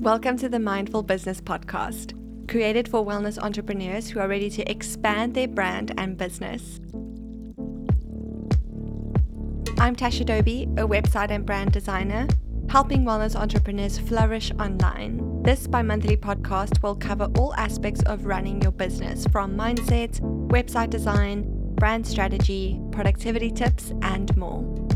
Welcome to the Mindful Business Podcast, created for wellness entrepreneurs who are ready to expand their brand and business. I'm Tasha Dobie, a website and brand designer, helping wellness entrepreneurs flourish online. This bi monthly podcast will cover all aspects of running your business from mindset, website design, brand strategy, productivity tips, and more.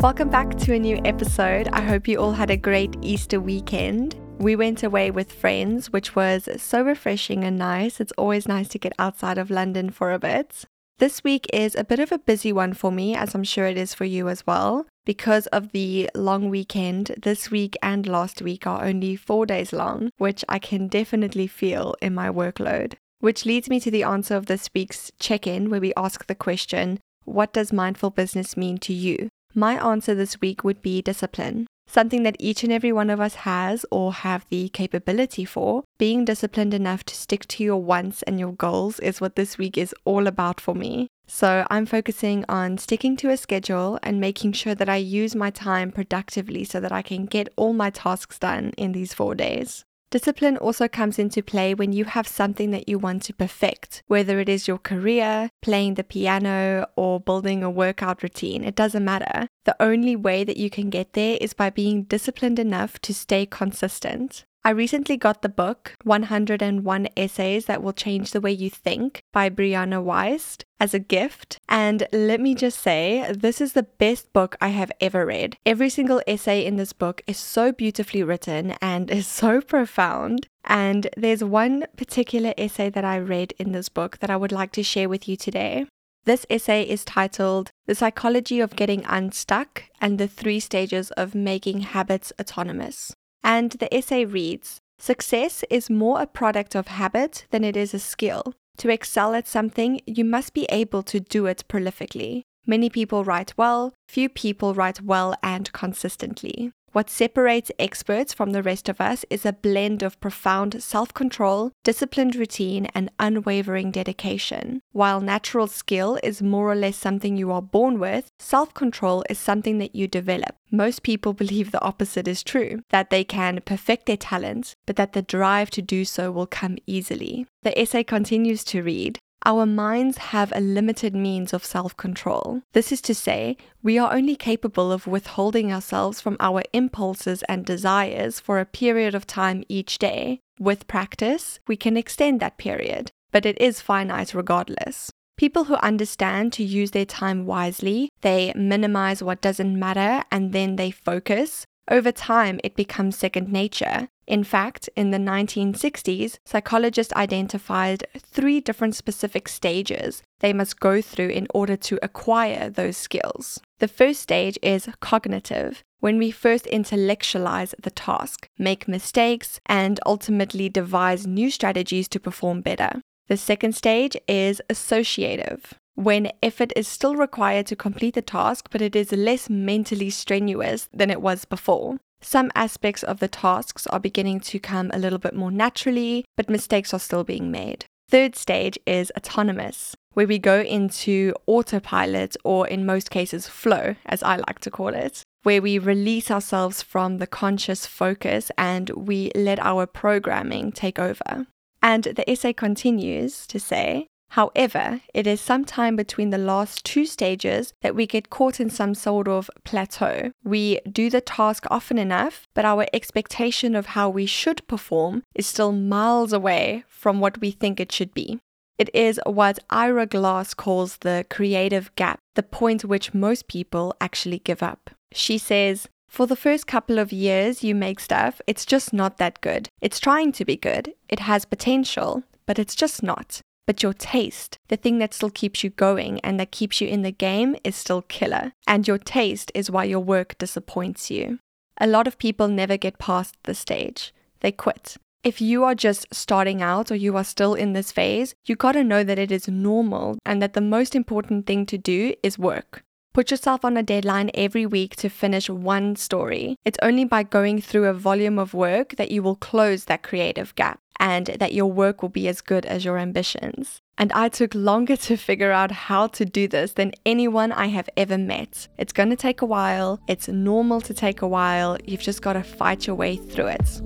Welcome back to a new episode. I hope you all had a great Easter weekend. We went away with friends, which was so refreshing and nice. It's always nice to get outside of London for a bit. This week is a bit of a busy one for me, as I'm sure it is for you as well. Because of the long weekend, this week and last week are only four days long, which I can definitely feel in my workload. Which leads me to the answer of this week's check in, where we ask the question What does mindful business mean to you? My answer this week would be discipline. Something that each and every one of us has or have the capability for. Being disciplined enough to stick to your wants and your goals is what this week is all about for me. So I'm focusing on sticking to a schedule and making sure that I use my time productively so that I can get all my tasks done in these four days. Discipline also comes into play when you have something that you want to perfect, whether it is your career, playing the piano, or building a workout routine. It doesn't matter. The only way that you can get there is by being disciplined enough to stay consistent. I recently got the book 101 Essays That Will Change the Way You Think by Brianna Weist as a gift. And let me just say, this is the best book I have ever read. Every single essay in this book is so beautifully written and is so profound. And there's one particular essay that I read in this book that I would like to share with you today. This essay is titled The Psychology of Getting Unstuck and the Three Stages of Making Habits Autonomous. And the essay reads Success is more a product of habit than it is a skill. To excel at something, you must be able to do it prolifically. Many people write well, few people write well and consistently. What separates experts from the rest of us is a blend of profound self control, disciplined routine, and unwavering dedication. While natural skill is more or less something you are born with, self control is something that you develop. Most people believe the opposite is true that they can perfect their talents, but that the drive to do so will come easily. The essay continues to read our minds have a limited means of self control. This is to say, we are only capable of withholding ourselves from our impulses and desires for a period of time each day. With practice, we can extend that period, but it is finite regardless. People who understand to use their time wisely, they minimize what doesn't matter and then they focus. Over time, it becomes second nature. In fact, in the 1960s, psychologists identified three different specific stages they must go through in order to acquire those skills. The first stage is cognitive, when we first intellectualize the task, make mistakes, and ultimately devise new strategies to perform better. The second stage is associative, when effort is still required to complete the task, but it is less mentally strenuous than it was before. Some aspects of the tasks are beginning to come a little bit more naturally, but mistakes are still being made. Third stage is autonomous, where we go into autopilot, or in most cases, flow, as I like to call it, where we release ourselves from the conscious focus and we let our programming take over. And the essay continues to say However, it is sometime between the last two stages that we get caught in some sort of plateau. We do the task often enough, but our expectation of how we should perform is still miles away from what we think it should be. It is what Ira Glass calls the creative gap, the point at which most people actually give up. She says, for the first couple of years you make stuff, it's just not that good. It's trying to be good, it has potential, but it's just not. But your taste, the thing that still keeps you going and that keeps you in the game, is still killer. And your taste is why your work disappoints you. A lot of people never get past the stage, they quit. If you are just starting out or you are still in this phase, you gotta know that it is normal and that the most important thing to do is work. Put yourself on a deadline every week to finish one story. It's only by going through a volume of work that you will close that creative gap and that your work will be as good as your ambitions. And I took longer to figure out how to do this than anyone I have ever met. It's going to take a while. It's normal to take a while. You've just got to fight your way through it.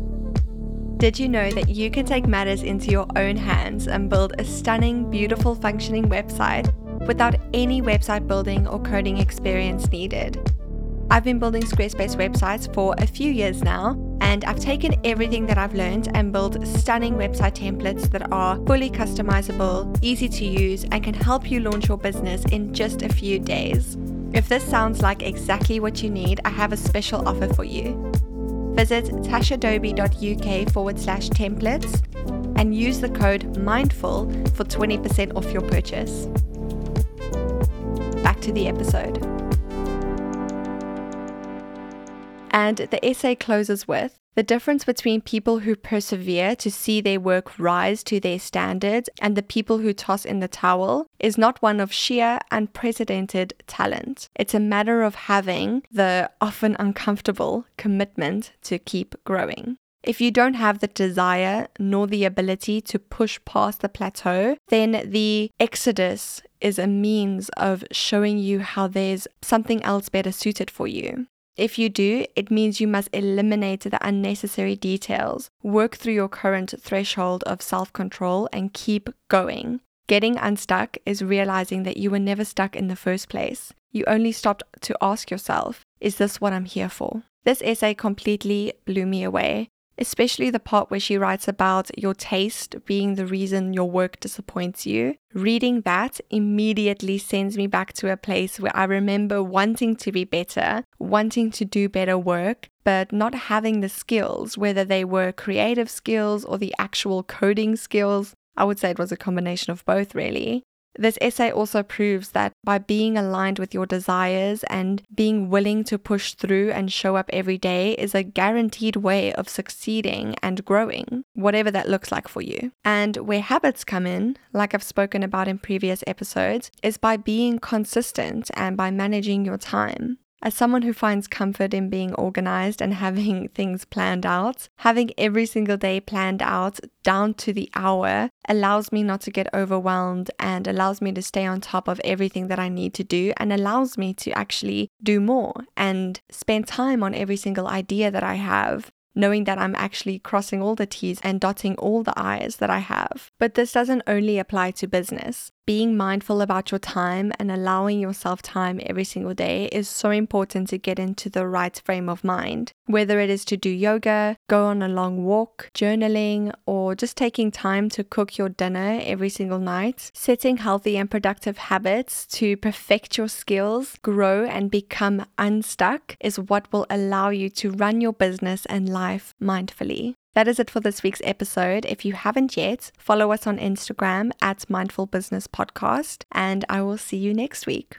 Did you know that you can take matters into your own hands and build a stunning, beautiful, functioning website without any website building or coding experience needed? I've been building Squarespace websites for a few years now, and I've taken everything that I've learned and built stunning website templates that are fully customizable, easy to use, and can help you launch your business in just a few days. If this sounds like exactly what you need, I have a special offer for you. Visit tashadobie.uk forward slash templates and use the code MINDFUL for 20% off your purchase. To the episode. And the essay closes with the difference between people who persevere to see their work rise to their standards and the people who toss in the towel is not one of sheer, unprecedented talent. It's a matter of having the often uncomfortable commitment to keep growing. If you don't have the desire nor the ability to push past the plateau, then the exodus is a means of showing you how there's something else better suited for you. If you do, it means you must eliminate the unnecessary details, work through your current threshold of self control, and keep going. Getting unstuck is realizing that you were never stuck in the first place. You only stopped to ask yourself, is this what I'm here for? This essay completely blew me away especially the part where she writes about your taste being the reason your work disappoints you. Reading that immediately sends me back to a place where I remember wanting to be better, wanting to do better work, but not having the skills, whether they were creative skills or the actual coding skills. I would say it was a combination of both, really. This essay also proves that by being aligned with your desires and being willing to push through and show up every day is a guaranteed way of succeeding and growing, whatever that looks like for you. And where habits come in, like I've spoken about in previous episodes, is by being consistent and by managing your time. As someone who finds comfort in being organized and having things planned out, having every single day planned out down to the hour allows me not to get overwhelmed and allows me to stay on top of everything that I need to do and allows me to actually do more and spend time on every single idea that I have knowing that I'm actually crossing all the T's and dotting all the I's that I have. But this doesn't only apply to business. Being mindful about your time and allowing yourself time every single day is so important to get into the right frame of mind. Whether it is to do yoga, go on a long walk, journaling, or just taking time to cook your dinner every single night, setting healthy and productive habits to perfect your skills, grow, and become unstuck is what will allow you to run your business and life mindfully. That is it for this week's episode. If you haven't yet, follow us on Instagram at Mindful Business Podcast, and I will see you next week.